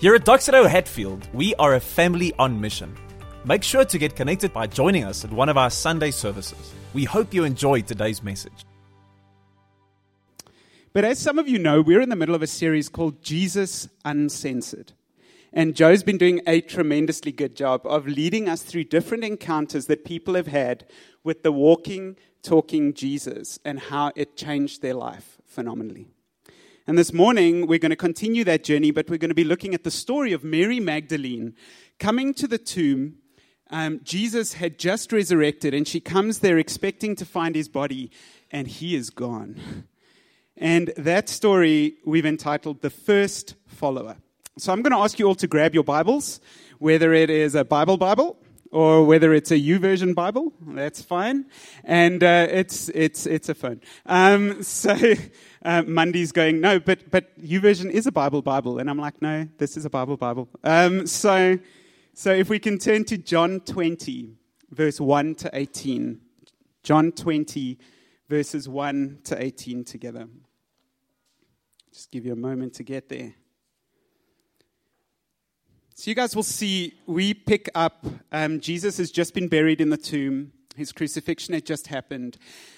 Here at Doxa Deo Hatfield, we are a family on mission. Make sure to get connected by joining us at one of our Sunday services. We hope you enjoyed today's message. But as some of you know, we're in the middle of a series called Jesus Uncensored. And Joe's been doing a tremendously good job of leading us through different encounters that people have had with the walking, talking Jesus and how it changed their life phenomenally. And this morning, we're going to continue that journey, but we're going to be looking at the story of Mary Magdalene coming to the tomb. Um, Jesus had just resurrected, and she comes there expecting to find his body, and he is gone. And that story we've entitled The First Follower. So I'm going to ask you all to grab your Bibles, whether it is a Bible Bible or whether it's a YouVersion Bible, that's fine. And uh, it's, it's, it's a phone. Um, so uh, Mundy's going, no, but, but YouVersion is a Bible Bible. And I'm like, no, this is a Bible Bible. Um, so, so if we can turn to John 20, verse 1 to 18. John 20, verses 1 to 18 together. Just give you a moment to get there. So you guys will see we pick up. Um, Jesus has just been buried in the tomb. His crucifixion had just happened.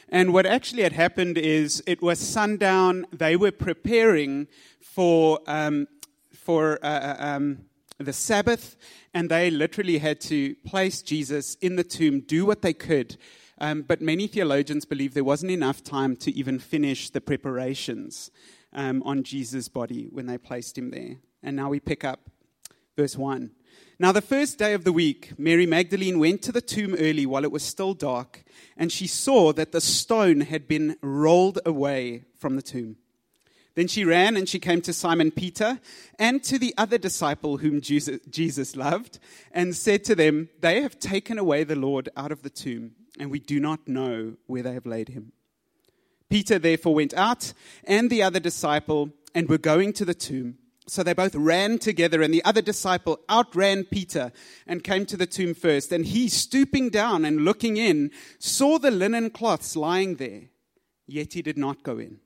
And what actually had happened is it was sundown. They were preparing for, um, for uh, uh um, the Sabbath, and they literally had to place Jesus in the tomb, do what they could. Um, but many theologians believe there wasn't enough time to even finish the preparations um, on Jesus' body when they placed him there. And now we pick up verse 1. Now, the first day of the week, Mary Magdalene went to the tomb early while it was still dark, and she saw that the stone had been rolled away from the tomb. Then she ran and she came to Simon Peter and to the other disciple whom Jesus loved, and said to them, They have taken away the Lord out of the tomb, and we do not know where they have laid him. Peter therefore went out, and the other disciple, and were going to the tomb. So they both ran together, and the other disciple outran Peter and came to the tomb first. And he, stooping down and looking in, saw the linen cloths lying there, yet he did not go in.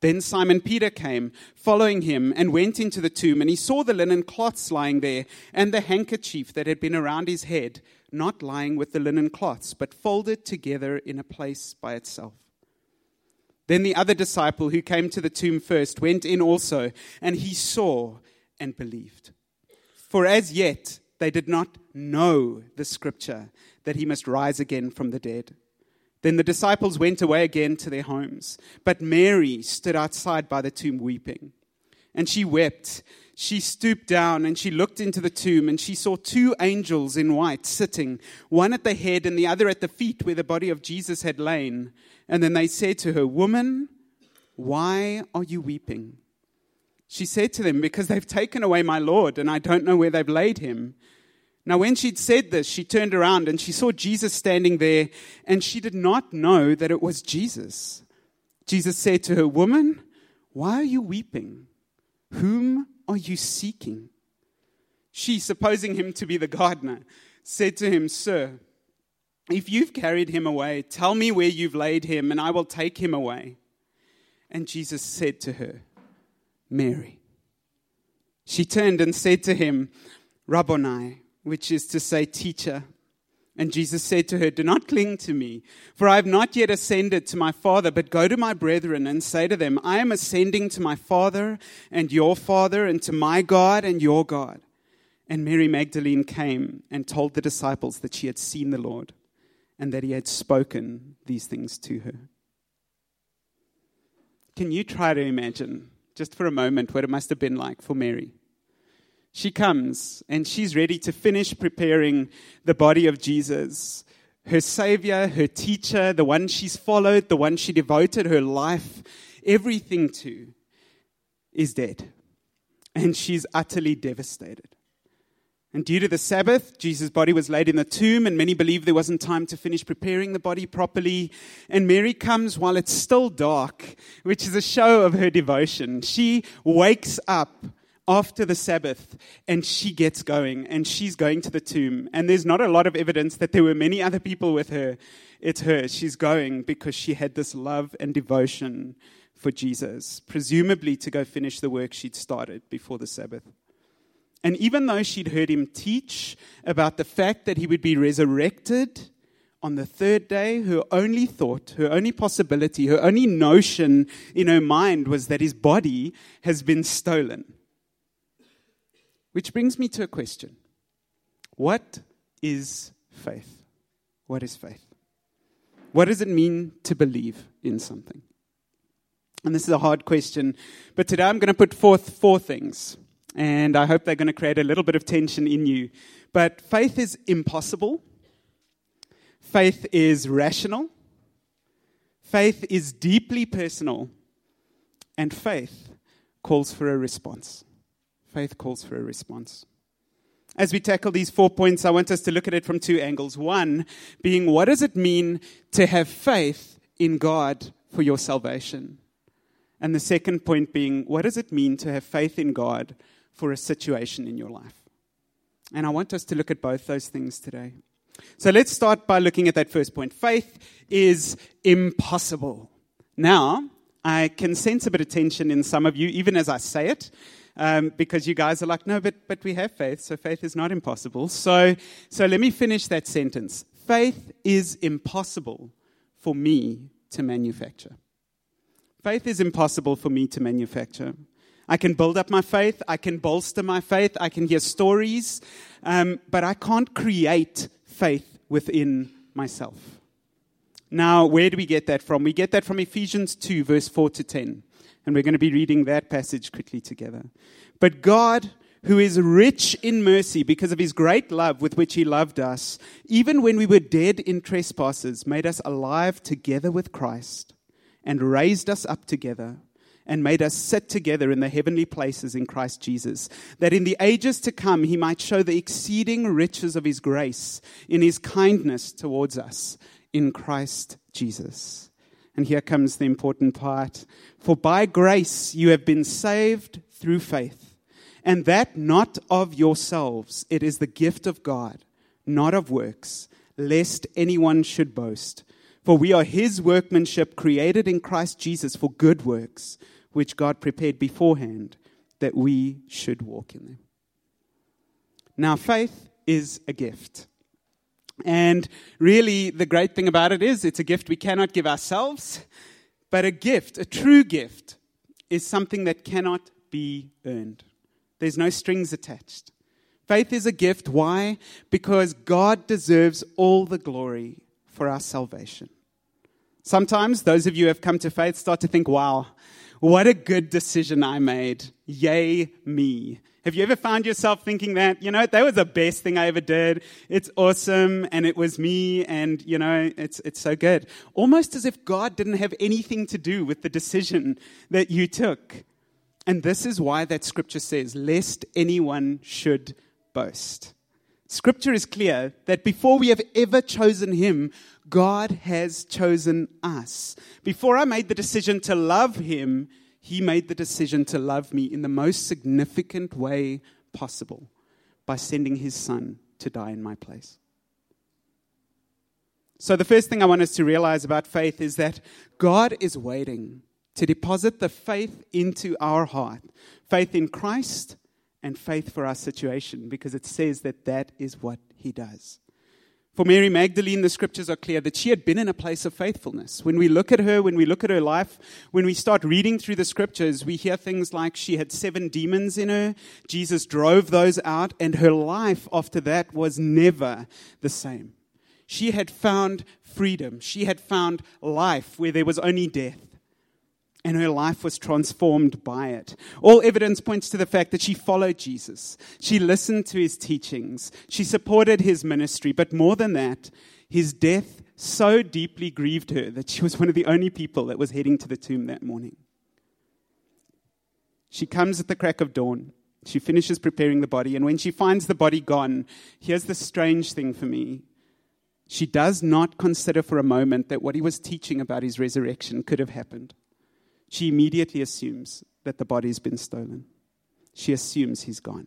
Then Simon Peter came, following him, and went into the tomb, and he saw the linen cloths lying there, and the handkerchief that had been around his head, not lying with the linen cloths, but folded together in a place by itself. Then the other disciple who came to the tomb first went in also, and he saw and believed. For as yet they did not know the scripture that he must rise again from the dead. Then the disciples went away again to their homes, but Mary stood outside by the tomb weeping. And she wept. She stooped down and she looked into the tomb, and she saw two angels in white sitting, one at the head and the other at the feet where the body of Jesus had lain. And then they said to her, Woman, why are you weeping? She said to them, Because they've taken away my Lord, and I don't know where they've laid him. Now, when she'd said this, she turned around and she saw Jesus standing there, and she did not know that it was Jesus. Jesus said to her, Woman, why are you weeping? Whom are you seeking? She, supposing him to be the gardener, said to him, Sir, if you've carried him away, tell me where you've laid him, and I will take him away. And Jesus said to her, Mary. She turned and said to him, Rabboni, which is to say, teacher. And Jesus said to her, Do not cling to me, for I have not yet ascended to my Father, but go to my brethren and say to them, I am ascending to my Father and your Father, and to my God and your God. And Mary Magdalene came and told the disciples that she had seen the Lord and that he had spoken these things to her. Can you try to imagine, just for a moment, what it must have been like for Mary? She comes and she's ready to finish preparing the body of Jesus, her Savior, her teacher, the one she's followed, the one she devoted her life, everything to, is dead. And she's utterly devastated. And due to the Sabbath, Jesus' body was laid in the tomb, and many believe there wasn't time to finish preparing the body properly. And Mary comes while it's still dark, which is a show of her devotion. She wakes up after the Sabbath and she gets going and she's going to the tomb. And there's not a lot of evidence that there were many other people with her. It's her. She's going because she had this love and devotion for Jesus, presumably to go finish the work she'd started before the Sabbath. And even though she'd heard him teach about the fact that he would be resurrected on the third day, her only thought, her only possibility, her only notion in her mind was that his body has been stolen. Which brings me to a question What is faith? What is faith? What does it mean to believe in something? And this is a hard question, but today I'm going to put forth four things, and I hope they're going to create a little bit of tension in you. But faith is impossible, faith is rational, faith is deeply personal, and faith calls for a response. Faith calls for a response. As we tackle these four points, I want us to look at it from two angles. One being, what does it mean to have faith in God for your salvation? And the second point being, what does it mean to have faith in God for a situation in your life? And I want us to look at both those things today. So let's start by looking at that first point. Faith is impossible. Now, I can sense a bit of tension in some of you, even as I say it um, because you guys are like, no, but, but we have faith, so faith is not impossible. So, so let me finish that sentence. Faith is impossible for me to manufacture. Faith is impossible for me to manufacture. I can build up my faith, I can bolster my faith, I can hear stories, um, but I can't create faith within myself. Now, where do we get that from? We get that from Ephesians 2, verse 4 to 10. And we're going to be reading that passage quickly together. But God, who is rich in mercy because of his great love with which he loved us, even when we were dead in trespasses, made us alive together with Christ and raised us up together and made us sit together in the heavenly places in Christ Jesus, that in the ages to come he might show the exceeding riches of his grace in his kindness towards us in Christ Jesus. And here comes the important part. For by grace you have been saved through faith, and that not of yourselves. It is the gift of God, not of works, lest anyone should boast. For we are his workmanship, created in Christ Jesus for good works, which God prepared beforehand that we should walk in them. Now, faith is a gift. And really, the great thing about it is it's a gift we cannot give ourselves, but a gift, a true gift, is something that cannot be earned. There's no strings attached. Faith is a gift. Why? Because God deserves all the glory for our salvation. Sometimes those of you who have come to faith start to think, wow, what a good decision I made. Yay, me. Have you ever found yourself thinking that, you know, that was the best thing I ever did. It's awesome and it was me and, you know, it's, it's so good. Almost as if God didn't have anything to do with the decision that you took. And this is why that scripture says, lest anyone should boast. Scripture is clear that before we have ever chosen Him, God has chosen us. Before I made the decision to love Him, he made the decision to love me in the most significant way possible by sending his son to die in my place. So, the first thing I want us to realize about faith is that God is waiting to deposit the faith into our heart faith in Christ and faith for our situation, because it says that that is what he does. For Mary Magdalene, the scriptures are clear that she had been in a place of faithfulness. When we look at her, when we look at her life, when we start reading through the scriptures, we hear things like she had seven demons in her. Jesus drove those out, and her life after that was never the same. She had found freedom. She had found life where there was only death and her life was transformed by it. All evidence points to the fact that she followed Jesus. She listened to his teachings. She supported his ministry. But more than that, his death so deeply grieved her that she was one of the only people that was heading to the tomb that morning. She comes at the crack of dawn. She finishes preparing the body. And when she finds the body gone, here's the strange thing for me. She does not consider for a moment that what he was teaching about his resurrection could have happened she immediately assumes that the body's been stolen. She assumes he's gone.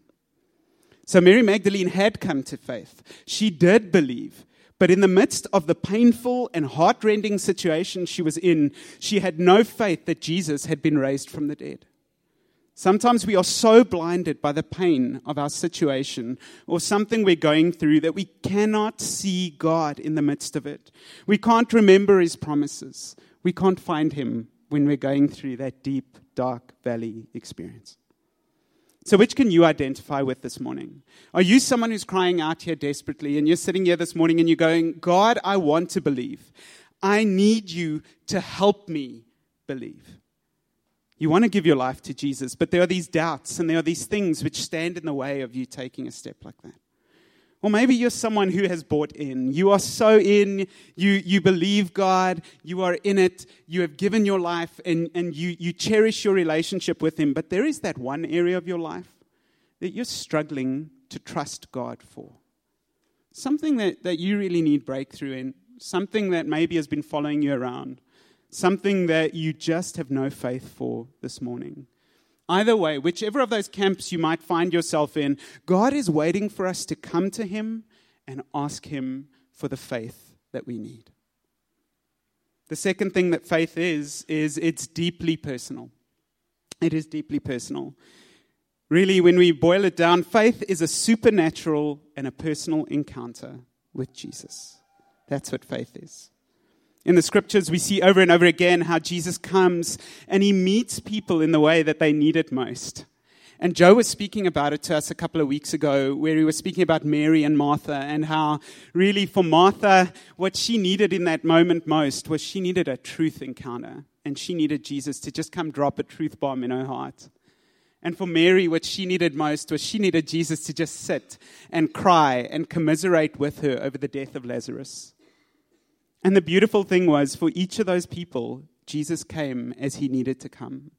So Mary Magdalene had come to faith. She did believe. But in the midst of the painful and heartrending situation she was in, she had no faith that Jesus had been raised from the dead. Sometimes we are so blinded by the pain of our situation or something we're going through that we cannot see God in the midst of it. We can't remember His promises. We can't find Him when we're going through that deep, dark valley experience. So, which can you identify with this morning? Are you someone who's crying out here desperately and you're sitting here this morning and you're going, God, I want to believe. I need you to help me believe. You want to give your life to Jesus, but there are these doubts and there are these things which stand in the way of you taking a step like that. Or maybe you're someone who has bought in. You are so in, you, you believe God, you are in it, you have given your life, and, and you, you cherish your relationship with Him. But there is that one area of your life that you're struggling to trust God for. Something that, that you really need breakthrough in, something that maybe has been following you around something that you just have no faith for this morning. Either way, whichever of those camps you might find yourself in, God is waiting for us to come to Him and ask Him for the faith that we need. The second thing that faith is, is it's deeply personal. It is deeply personal. Really, when we boil it down, faith is a supernatural and a personal encounter with Jesus. That's what faith is. In the scriptures, we see over and over again how Jesus comes and he meets people in the way that they need it most. And Joe was speaking about it to us a couple of weeks ago, where he was speaking about Mary and Martha, and how really for Martha, what she needed in that moment most was she needed a truth encounter, and she needed Jesus to just come drop a truth bomb in her heart. And for Mary, what she needed most was she needed Jesus to just sit and cry and commiserate with her over the death of Lazarus. And the beautiful thing was, for each of those people, Jesus came as he needed to come.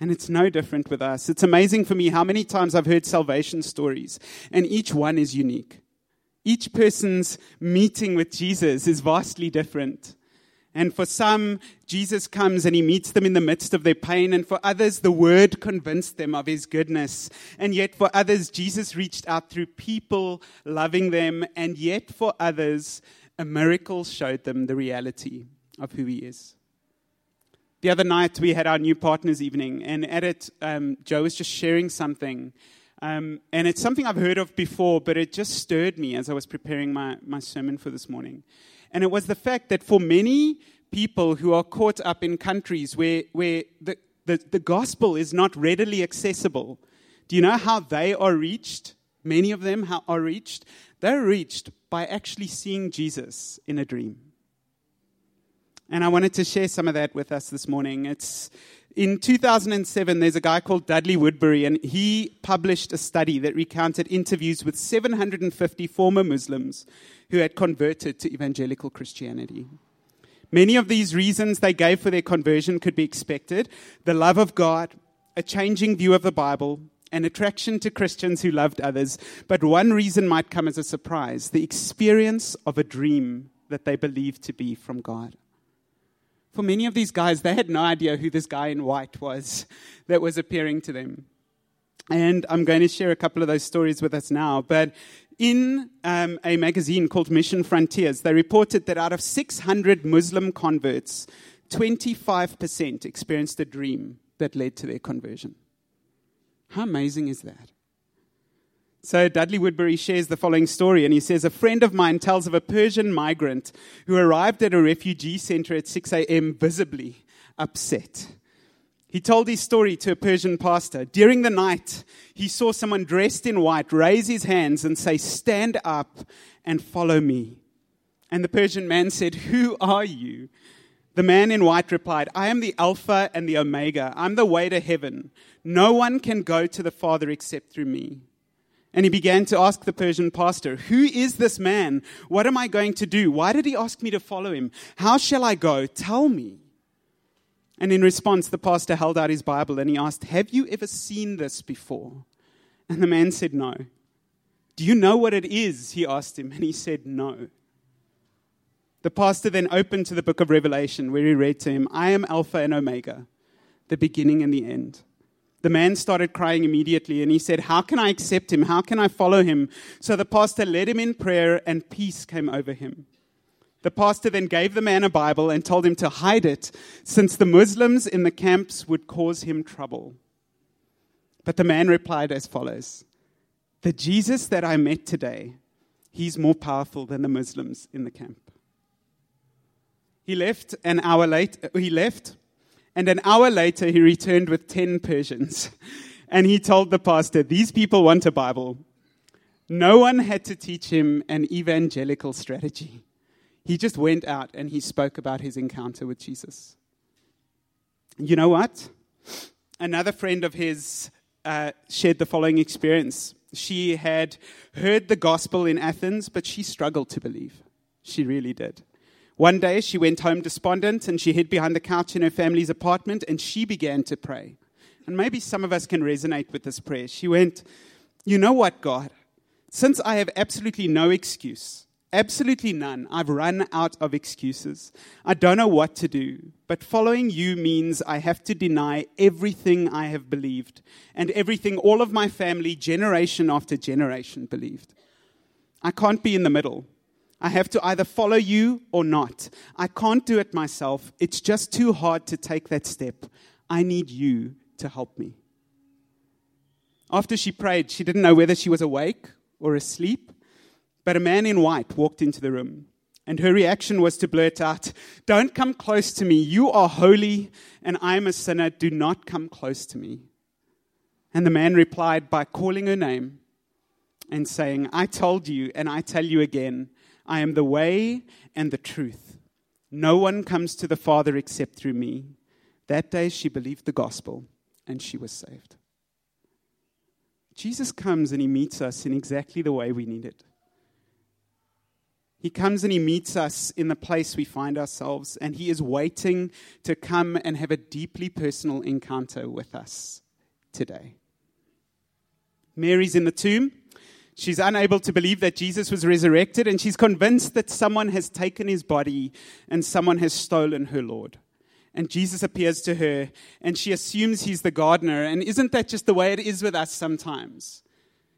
And it's no different with us. It's amazing for me how many times I've heard salvation stories, and each one is unique. Each person's meeting with Jesus is vastly different. And for some, Jesus comes and he meets them in the midst of their pain. And for others, the word convinced them of his goodness. And yet for others, Jesus reached out through people loving them. And yet for others, a miracle showed them the reality of who he is. The other night, we had our new partners' evening, and at it, um, Joe was just sharing something. Um, and it's something I've heard of before, but it just stirred me as I was preparing my, my sermon for this morning. And it was the fact that for many people who are caught up in countries where, where the, the, the gospel is not readily accessible, do you know how they are reached? Many of them are reached. They're reached by actually seeing Jesus in a dream. And I wanted to share some of that with us this morning. It's in 2007, there's a guy called Dudley Woodberry, and he published a study that recounted interviews with 750 former Muslims who had converted to evangelical Christianity. Many of these reasons they gave for their conversion could be expected the love of God, a changing view of the Bible, an attraction to Christians who loved others, but one reason might come as a surprise the experience of a dream that they believed to be from God. For many of these guys, they had no idea who this guy in white was that was appearing to them. And I'm going to share a couple of those stories with us now. But in um, a magazine called Mission Frontiers, they reported that out of 600 Muslim converts, 25% experienced a dream that led to their conversion. How amazing is that? So Dudley Woodberry shares the following story, and he says A friend of mine tells of a Persian migrant who arrived at a refugee center at 6 a.m., visibly upset. He told his story to a Persian pastor. During the night, he saw someone dressed in white raise his hands and say, Stand up and follow me. And the Persian man said, Who are you? The man in white replied, I am the Alpha and the Omega. I'm the way to heaven. No one can go to the Father except through me. And he began to ask the Persian pastor, Who is this man? What am I going to do? Why did he ask me to follow him? How shall I go? Tell me. And in response, the pastor held out his Bible and he asked, Have you ever seen this before? And the man said, No. Do you know what it is? He asked him. And he said, No. The pastor then opened to the book of Revelation, where he read to him, I am Alpha and Omega, the beginning and the end. The man started crying immediately and he said, How can I accept him? How can I follow him? So the pastor led him in prayer and peace came over him. The pastor then gave the man a Bible and told him to hide it, since the Muslims in the camps would cause him trouble. But the man replied as follows The Jesus that I met today, he's more powerful than the Muslims in the camp. He left an hour later, he left, and an hour later he returned with 10 Persians. And he told the pastor, These people want a Bible. No one had to teach him an evangelical strategy. He just went out and he spoke about his encounter with Jesus. You know what? Another friend of his uh, shared the following experience. She had heard the gospel in Athens, but she struggled to believe. She really did. One day she went home despondent and she hid behind the couch in her family's apartment and she began to pray. And maybe some of us can resonate with this prayer. She went, You know what, God? Since I have absolutely no excuse, absolutely none, I've run out of excuses. I don't know what to do. But following you means I have to deny everything I have believed and everything all of my family, generation after generation, believed. I can't be in the middle. I have to either follow you or not. I can't do it myself. It's just too hard to take that step. I need you to help me. After she prayed, she didn't know whether she was awake or asleep, but a man in white walked into the room. And her reaction was to blurt out, Don't come close to me. You are holy, and I am a sinner. Do not come close to me. And the man replied by calling her name and saying, I told you, and I tell you again I am the way and the truth. No one comes to the Father except through me. That day she believed the gospel and she was saved. Jesus comes and he meets us in exactly the way we need it. He comes and he meets us in the place we find ourselves, and he is waiting to come and have a deeply personal encounter with us today. Mary's in the tomb. She's unable to believe that Jesus was resurrected, and she's convinced that someone has taken his body and someone has stolen her Lord. And Jesus appears to her, and she assumes he's the gardener. And isn't that just the way it is with us sometimes?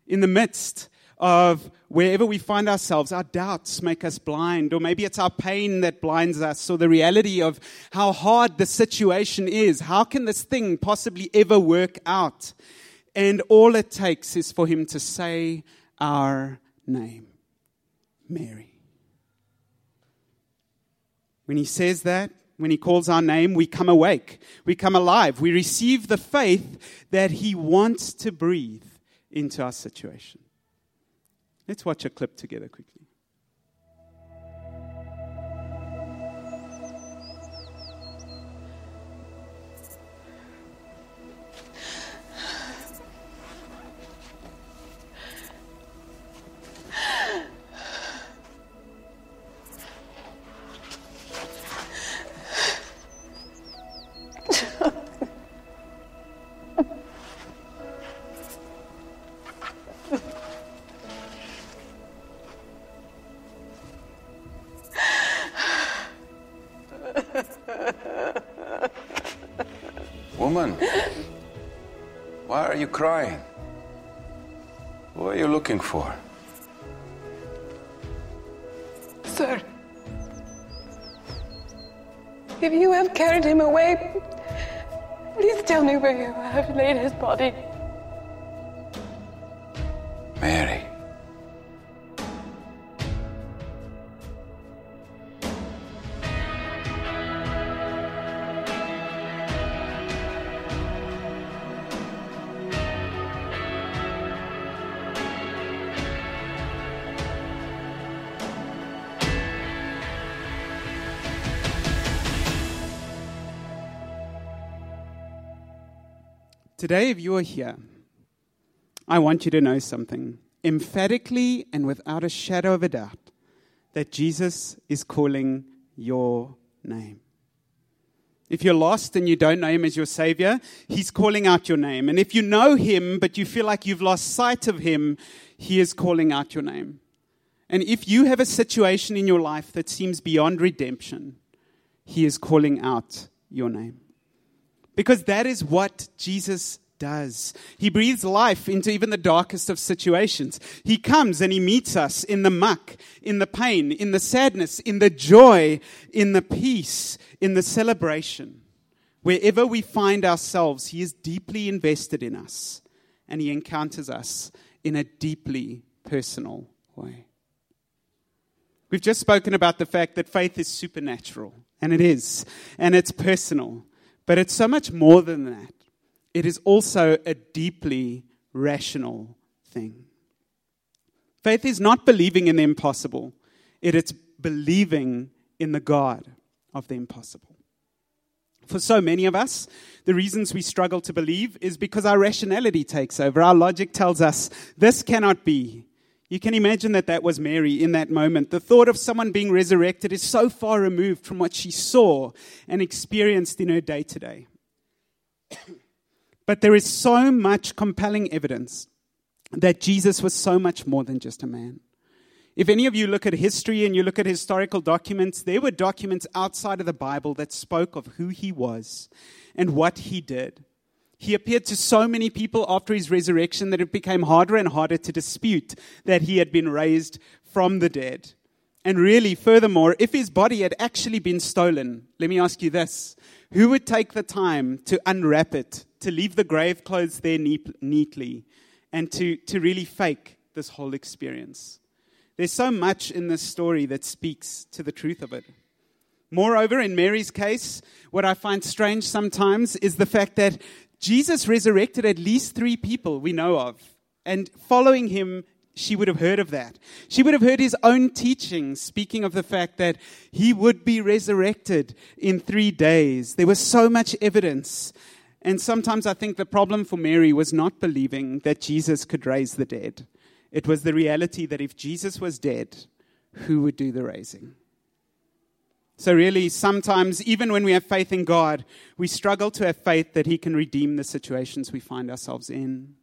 In the midst of wherever we find ourselves, our doubts make us blind, or maybe it's our pain that blinds us, or the reality of how hard the situation is. How can this thing possibly ever work out? And all it takes is for him to say, our name Mary. When he says that, when he calls our name, we come awake, we come alive, we receive the faith that he wants to breathe into our situation. Let's watch a clip together quickly. Today, if you are here, I want you to know something emphatically and without a shadow of a doubt that Jesus is calling your name. If you're lost and you don't know him as your savior, he's calling out your name. And if you know him but you feel like you've lost sight of him, he is calling out your name. And if you have a situation in your life that seems beyond redemption, he is calling out your name. Because that is what Jesus does. He breathes life into even the darkest of situations. He comes and He meets us in the muck, in the pain, in the sadness, in the joy, in the peace, in the celebration. Wherever we find ourselves, He is deeply invested in us and He encounters us in a deeply personal way. We've just spoken about the fact that faith is supernatural, and it is, and it's personal, but it's so much more than that. It is also a deeply rational thing. Faith is not believing in the impossible, it is believing in the God of the impossible. For so many of us, the reasons we struggle to believe is because our rationality takes over. Our logic tells us this cannot be. You can imagine that that was Mary in that moment. The thought of someone being resurrected is so far removed from what she saw and experienced in her day to day. But there is so much compelling evidence that Jesus was so much more than just a man. If any of you look at history and you look at historical documents, there were documents outside of the Bible that spoke of who he was and what he did. He appeared to so many people after his resurrection that it became harder and harder to dispute that he had been raised from the dead. And really, furthermore, if his body had actually been stolen, let me ask you this who would take the time to unwrap it, to leave the grave clothes there neatly, and to, to really fake this whole experience? There's so much in this story that speaks to the truth of it. Moreover, in Mary's case, what I find strange sometimes is the fact that Jesus resurrected at least three people we know of. And following him she would have heard of that. She would have heard his own teachings speaking of the fact that he would be resurrected in three days. There was so much evidence. And sometimes I think the problem for Mary was not believing that Jesus could raise the dead. It was the reality that if Jesus was dead, who would do the raising? So, really, sometimes, even when we have faith in God, we struggle to have faith that He can redeem the situations we find ourselves in.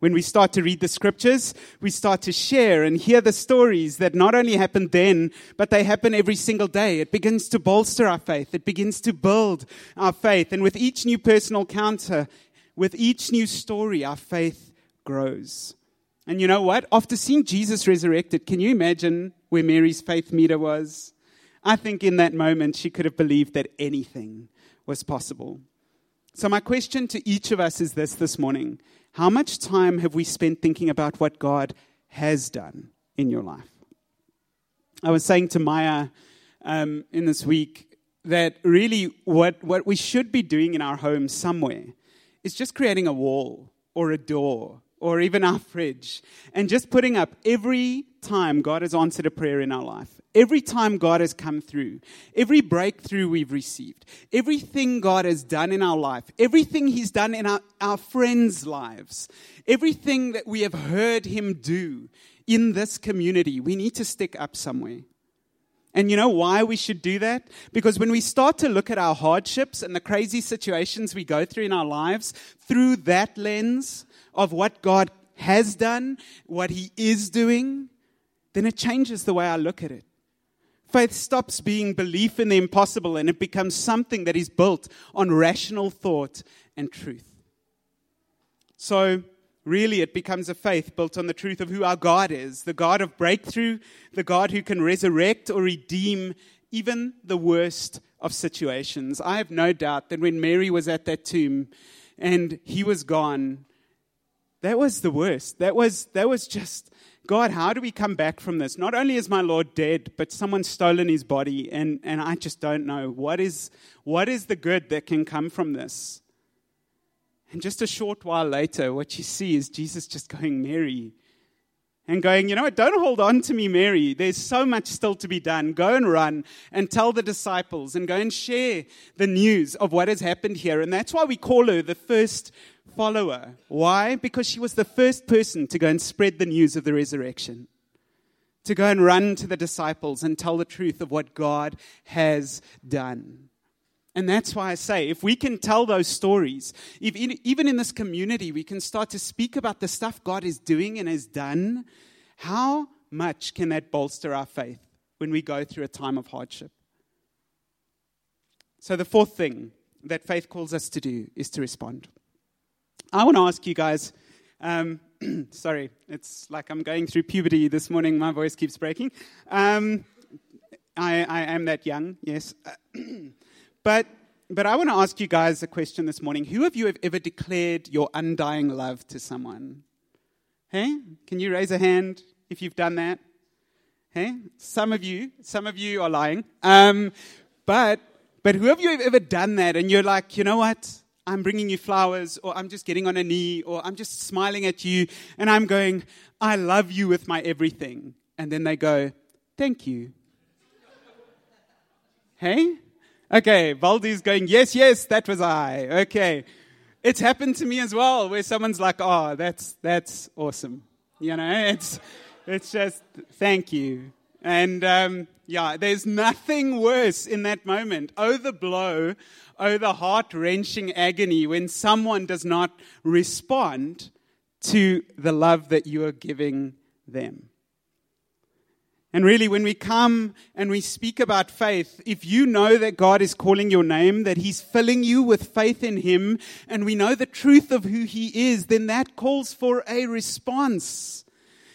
When we start to read the scriptures, we start to share and hear the stories that not only happen then, but they happen every single day. It begins to bolster our faith. It begins to build our faith. And with each new personal counter, with each new story, our faith grows. And you know what? After seeing Jesus resurrected, can you imagine where Mary's faith meter was? I think in that moment she could have believed that anything was possible. So, my question to each of us is this this morning how much time have we spent thinking about what God has done in your life? I was saying to Maya um, in this week that really what, what we should be doing in our home somewhere is just creating a wall or a door or even our fridge and just putting up every time God has answered a prayer in our life, every time God has come through, every breakthrough we've received, everything God has done in our life, everything He's done in our, our friends' lives, everything that we have heard Him do in this community, we need to stick up somewhere. And you know why we should do that? Because when we start to look at our hardships and the crazy situations we go through in our lives through that lens, of what God has done, what He is doing, then it changes the way I look at it. Faith stops being belief in the impossible and it becomes something that is built on rational thought and truth. So, really, it becomes a faith built on the truth of who our God is the God of breakthrough, the God who can resurrect or redeem even the worst of situations. I have no doubt that when Mary was at that tomb and he was gone, that was the worst. That was, that was just, God, how do we come back from this? Not only is my Lord dead, but someone's stolen his body, and, and I just don't know. What is, what is the good that can come from this? And just a short while later, what you see is Jesus just going, Mary, and going, you know what, don't hold on to me, Mary. There's so much still to be done. Go and run and tell the disciples and go and share the news of what has happened here. And that's why we call her the first follower. Why? Because she was the first person to go and spread the news of the resurrection, to go and run to the disciples and tell the truth of what God has done. And that's why I say, if we can tell those stories, if in, even in this community, we can start to speak about the stuff God is doing and has done, how much can that bolster our faith when we go through a time of hardship? So, the fourth thing that faith calls us to do is to respond. I want to ask you guys. Um, sorry, it's like I'm going through puberty this morning. My voice keeps breaking. Um, I, I am that young, yes. but but I want to ask you guys a question this morning. Who of you have ever declared your undying love to someone? Hey, can you raise a hand if you've done that? Hey, some of you, some of you are lying. Um, but but who of you have ever done that and you're like, you know what? I'm bringing you flowers, or I'm just getting on a knee, or I'm just smiling at you, and I'm going, I love you with my everything. And then they go, Thank you. hey? Okay, Valdi's going, Yes, yes, that was I. Okay. It's happened to me as well, where someone's like, Oh, that's, that's awesome. You know, it's, it's just, thank you. And um, yeah, there's nothing worse in that moment. Oh, the blow. Oh, the heart wrenching agony when someone does not respond to the love that you are giving them. And really, when we come and we speak about faith, if you know that God is calling your name, that He's filling you with faith in Him, and we know the truth of who He is, then that calls for a response.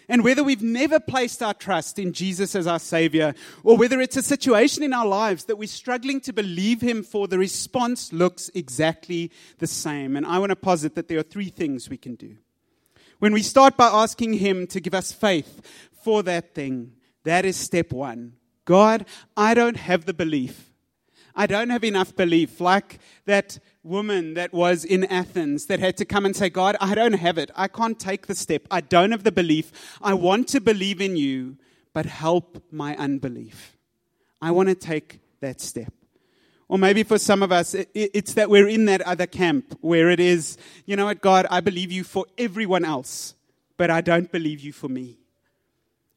And whether we've never placed our trust in Jesus as our Savior, or whether it's a situation in our lives that we're struggling to believe Him for, the response looks exactly the same. And I want to posit that there are three things we can do. When we start by asking Him to give us faith for that thing, that is step one. God, I don't have the belief. I don't have enough belief. Like that woman that was in Athens that had to come and say, God, I don't have it. I can't take the step. I don't have the belief. I want to believe in you, but help my unbelief. I want to take that step. Or maybe for some of us, it's that we're in that other camp where it is, you know what, God, I believe you for everyone else, but I don't believe you for me.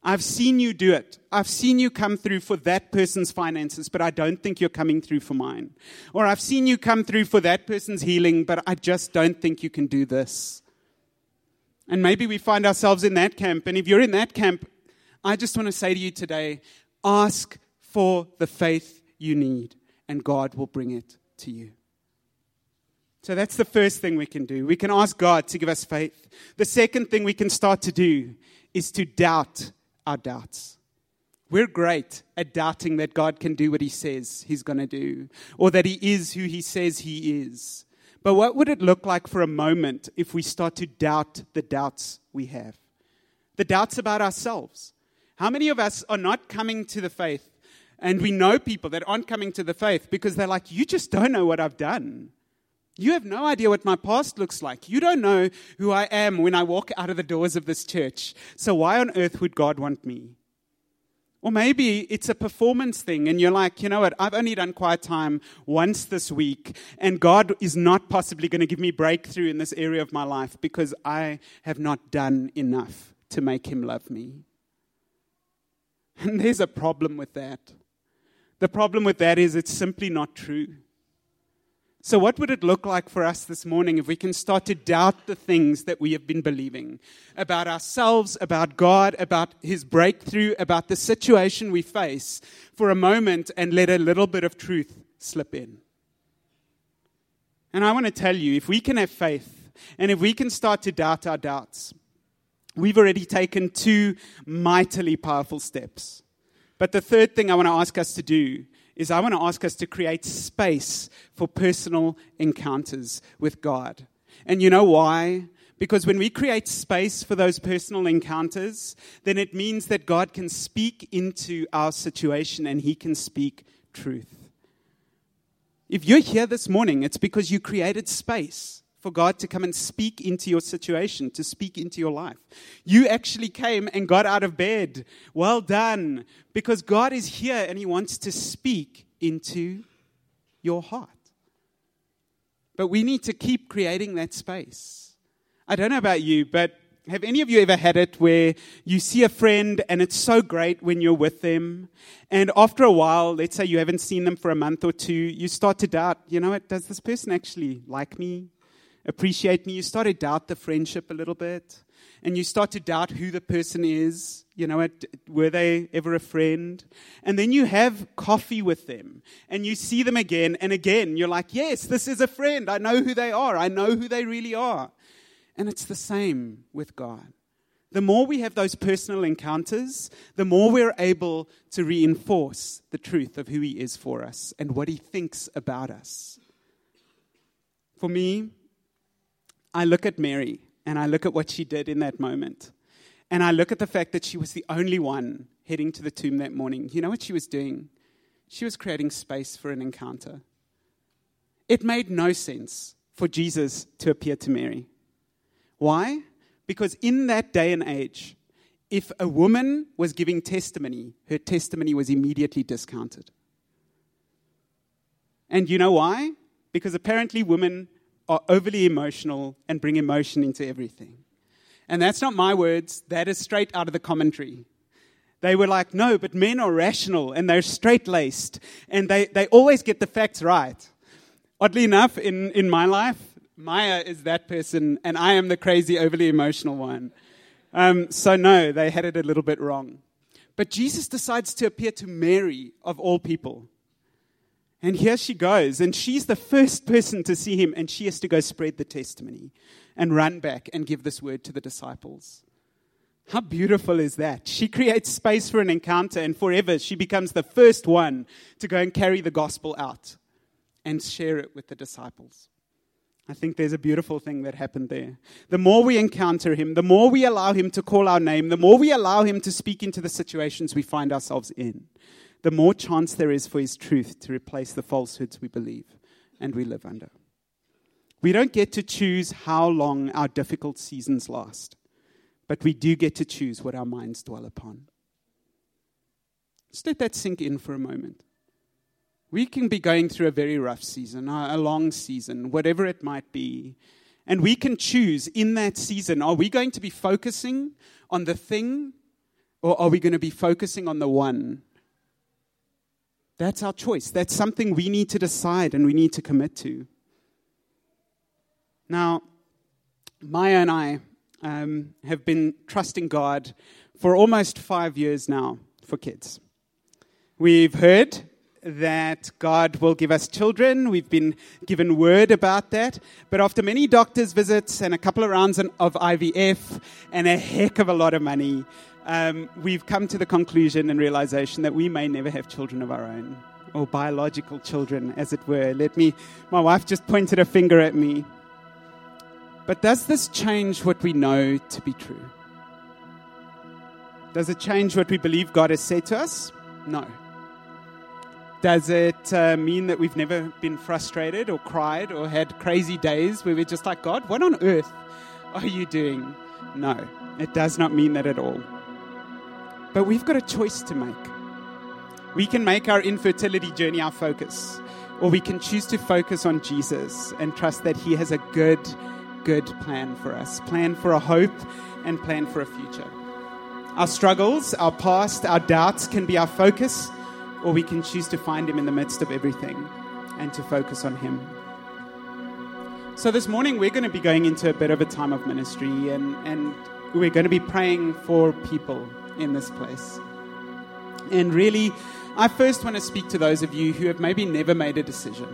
I've seen you do it. I've seen you come through for that person's finances, but I don't think you're coming through for mine. Or I've seen you come through for that person's healing, but I just don't think you can do this. And maybe we find ourselves in that camp. And if you're in that camp, I just want to say to you today ask for the faith you need, and God will bring it to you. So that's the first thing we can do. We can ask God to give us faith. The second thing we can start to do is to doubt our doubts. We're great at doubting that God can do what He says He's going to do, or that He is who He says He is. But what would it look like for a moment if we start to doubt the doubts we have? The doubts about ourselves. How many of us are not coming to the faith? And we know people that aren't coming to the faith because they're like, you just don't know what I've done. You have no idea what my past looks like. You don't know who I am when I walk out of the doors of this church. So why on earth would God want me? Or maybe it's a performance thing and you're like, you know what, I've only done quiet time once this week and God is not possibly going to give me breakthrough in this area of my life because I have not done enough to make him love me. And there's a problem with that. The problem with that is it's simply not true. So, what would it look like for us this morning if we can start to doubt the things that we have been believing about ourselves, about God, about His breakthrough, about the situation we face for a moment and let a little bit of truth slip in? And I want to tell you if we can have faith and if we can start to doubt our doubts, we've already taken two mightily powerful steps. But the third thing I want to ask us to do is I want to ask us to create space for personal encounters with God. And you know why? Because when we create space for those personal encounters, then it means that God can speak into our situation and He can speak truth. If you're here this morning, it's because you created space for God to come and speak into your situation, to speak into your life. You actually came and got out of bed. Well done. Because God is here and He wants to speak into your heart. But we need to keep creating that space. I don't know about you, but have any of you ever had it where you see a friend and it's so great when you're with them, and after a while, let's say you haven't seen them for a month or two, you start to doubt, you know what, does this person actually like me? Appreciate me. You start to doubt the friendship a little bit. And you start to doubt who the person is. You know, were they ever a friend? And then you have coffee with them and you see them again and again. You're like, yes, this is a friend. I know who they are. I know who they really are. And it's the same with God. The more we have those personal encounters, the more we're able to reinforce the truth of who He is for us and what He thinks about us. For me, I look at Mary and I look at what she did in that moment. And I look at the fact that she was the only one heading to the tomb that morning. You know what she was doing? She was creating space for an encounter. It made no sense for Jesus to appear to Mary. Why? Because in that day and age, if a woman was giving testimony, her testimony was immediately discounted. And you know why? Because apparently women are overly emotional and bring emotion into everything. And that's not my words, that is straight out of the commentary. They were like, no, but men are rational and they're straight laced and they, they always get the facts right. Oddly enough, in, in my life, Maya is that person and I am the crazy, overly emotional one. Um, so, no, they had it a little bit wrong. But Jesus decides to appear to Mary, of all people. And here she goes, and she's the first person to see him, and she has to go spread the testimony and run back and give this word to the disciples. How beautiful is that? She creates space for an encounter, and forever she becomes the first one to go and carry the gospel out and share it with the disciples. I think there's a beautiful thing that happened there. The more we encounter him, the more we allow him to call our name, the more we allow him to speak into the situations we find ourselves in, the more chance there is for his truth to replace the falsehoods we believe and we live under. We don't get to choose how long our difficult seasons last, but we do get to choose what our minds dwell upon. Just let that sink in for a moment. We can be going through a very rough season, a long season, whatever it might be. And we can choose in that season are we going to be focusing on the thing or are we going to be focusing on the one? That's our choice. That's something we need to decide and we need to commit to. Now, Maya and I um, have been trusting God for almost five years now for kids. We've heard that God will give us children. We've been given word about that. But after many doctor's visits and a couple of rounds of IVF and a heck of a lot of money, um, we've come to the conclusion and realization that we may never have children of our own, or biological children, as it were. Let me, my wife just pointed a finger at me. But does this change what we know to be true? Does it change what we believe God has said to us? No. Does it uh, mean that we've never been frustrated or cried or had crazy days where we're just like, God, what on earth are you doing? No, it does not mean that at all. But we've got a choice to make. We can make our infertility journey our focus, or we can choose to focus on Jesus and trust that He has a good, good plan for us plan for a hope and plan for a future. Our struggles, our past, our doubts can be our focus or we can choose to find Him in the midst of everything and to focus on Him. So, this morning we're going to be going into a bit of a time of ministry and, and we're going to be praying for people in this place. And really, I first want to speak to those of you who have maybe never made a decision,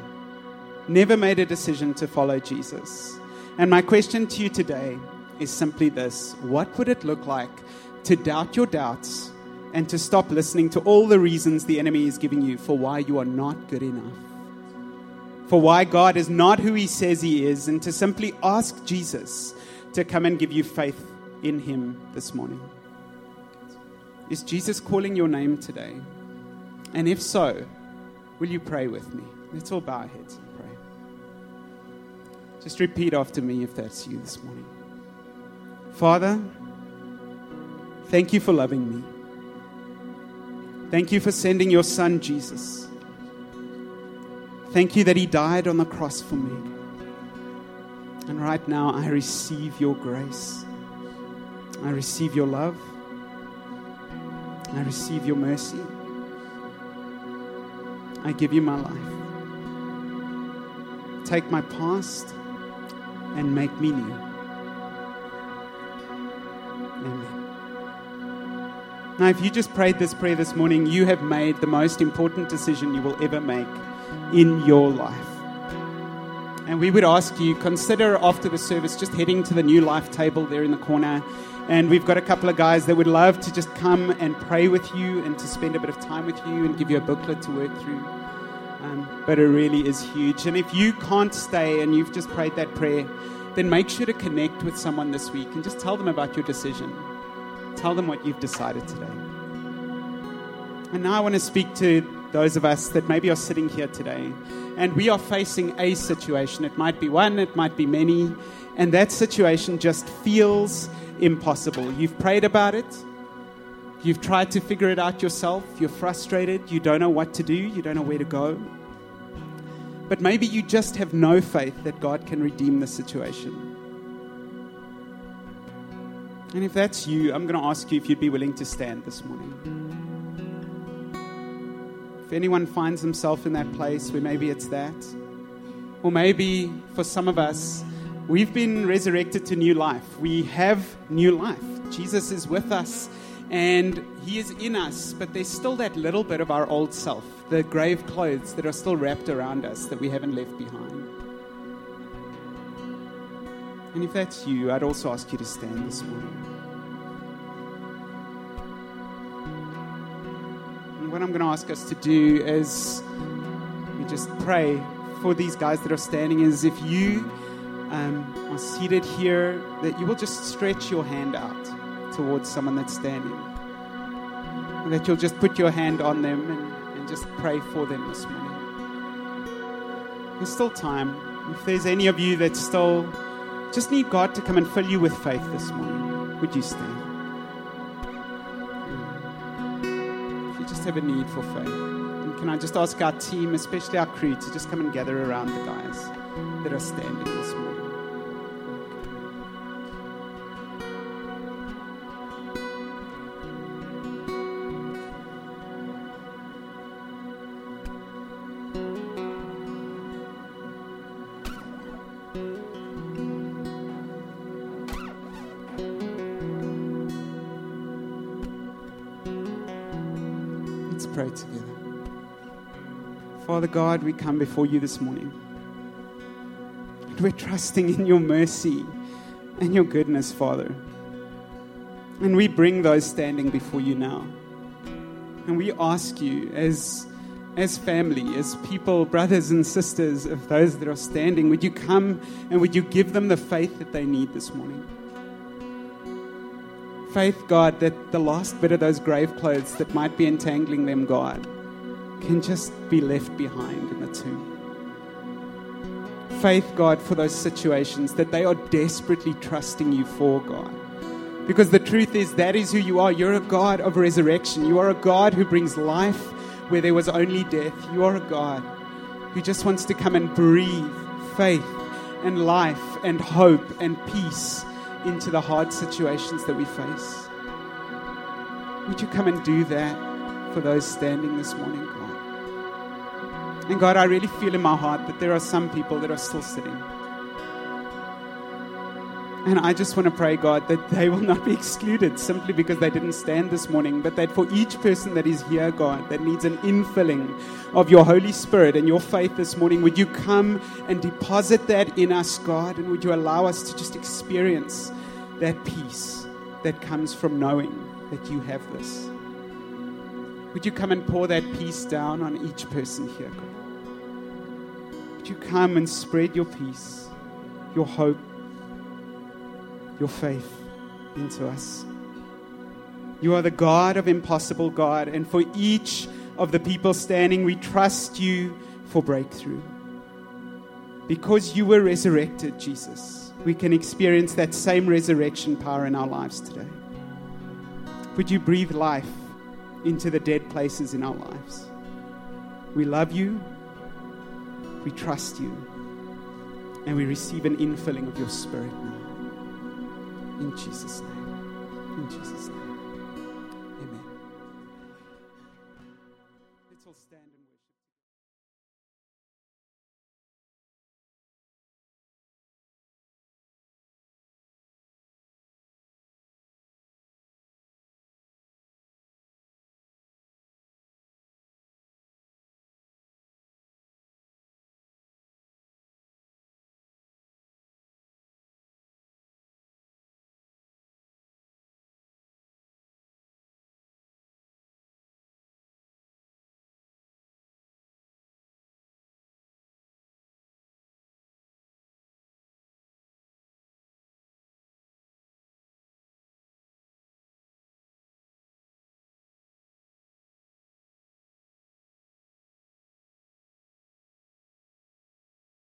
never made a decision to follow Jesus. And my question to you today is simply this What would it look like to doubt your doubts and to stop listening to all the reasons the enemy is giving you for why you are not good enough, for why God is not who he says he is, and to simply ask Jesus to come and give you faith in him this morning. Is Jesus calling your name today? And if so, will you pray with me? Let's all bow our heads and pray. Just repeat after me if that's you this morning. Father, thank you for loving me. Thank you for sending your son, Jesus. Thank you that he died on the cross for me. And right now, I receive your grace. I receive your love. I receive your mercy. I give you my life. Take my past and make me new. Amen. Now, if you just prayed this prayer this morning, you have made the most important decision you will ever make in your life. And we would ask you, consider after the service just heading to the New Life table there in the corner. And we've got a couple of guys that would love to just come and pray with you and to spend a bit of time with you and give you a booklet to work through. Um, but it really is huge. And if you can't stay and you've just prayed that prayer, then make sure to connect with someone this week and just tell them about your decision. Tell them what you've decided today. And now I want to speak to those of us that maybe are sitting here today and we are facing a situation. It might be one, it might be many, and that situation just feels impossible. You've prayed about it, you've tried to figure it out yourself, you're frustrated, you don't know what to do, you don't know where to go. But maybe you just have no faith that God can redeem the situation. And if that's you, I'm going to ask you if you'd be willing to stand this morning. If anyone finds himself in that place where maybe it's that, or maybe for some of us, we've been resurrected to new life. We have new life. Jesus is with us and he is in us, but there's still that little bit of our old self, the grave clothes that are still wrapped around us that we haven't left behind. And if that's you, I'd also ask you to stand this morning. What I'm going to ask us to do is we just pray for these guys that are standing is if you um, are seated here, that you will just stretch your hand out towards someone that's standing. And that you'll just put your hand on them and, and just pray for them this morning. There's still time. If there's any of you that still just need God to come and fill you with faith this morning, would you stand? Have a need for faith. And can I just ask our team, especially our crew, to just come and gather around the guys that are standing this morning? God, we come before you this morning. And we're trusting in your mercy and your goodness, Father. And we bring those standing before you now. And we ask you, as, as family, as people, brothers and sisters of those that are standing, would you come and would you give them the faith that they need this morning? Faith, God, that the last bit of those grave clothes that might be entangling them, God, can just be left behind in the tomb. Faith, God, for those situations that they are desperately trusting you for, God. Because the truth is, that is who you are. You're a God of resurrection. You are a God who brings life where there was only death. You are a God who just wants to come and breathe faith and life and hope and peace into the hard situations that we face. Would you come and do that for those standing this morning, God? And God, I really feel in my heart that there are some people that are still sitting. And I just want to pray, God, that they will not be excluded simply because they didn't stand this morning, but that for each person that is here, God, that needs an infilling of your Holy Spirit and your faith this morning, would you come and deposit that in us, God? And would you allow us to just experience that peace that comes from knowing that you have this? Would you come and pour that peace down on each person here, God? You come and spread your peace, your hope, your faith into us? You are the God of impossible God, and for each of the people standing, we trust you for breakthrough. Because you were resurrected, Jesus, we can experience that same resurrection power in our lives today. Would you breathe life into the dead places in our lives? We love you. We trust you. And we receive an infilling of your spirit now. In Jesus' name. In Jesus' name.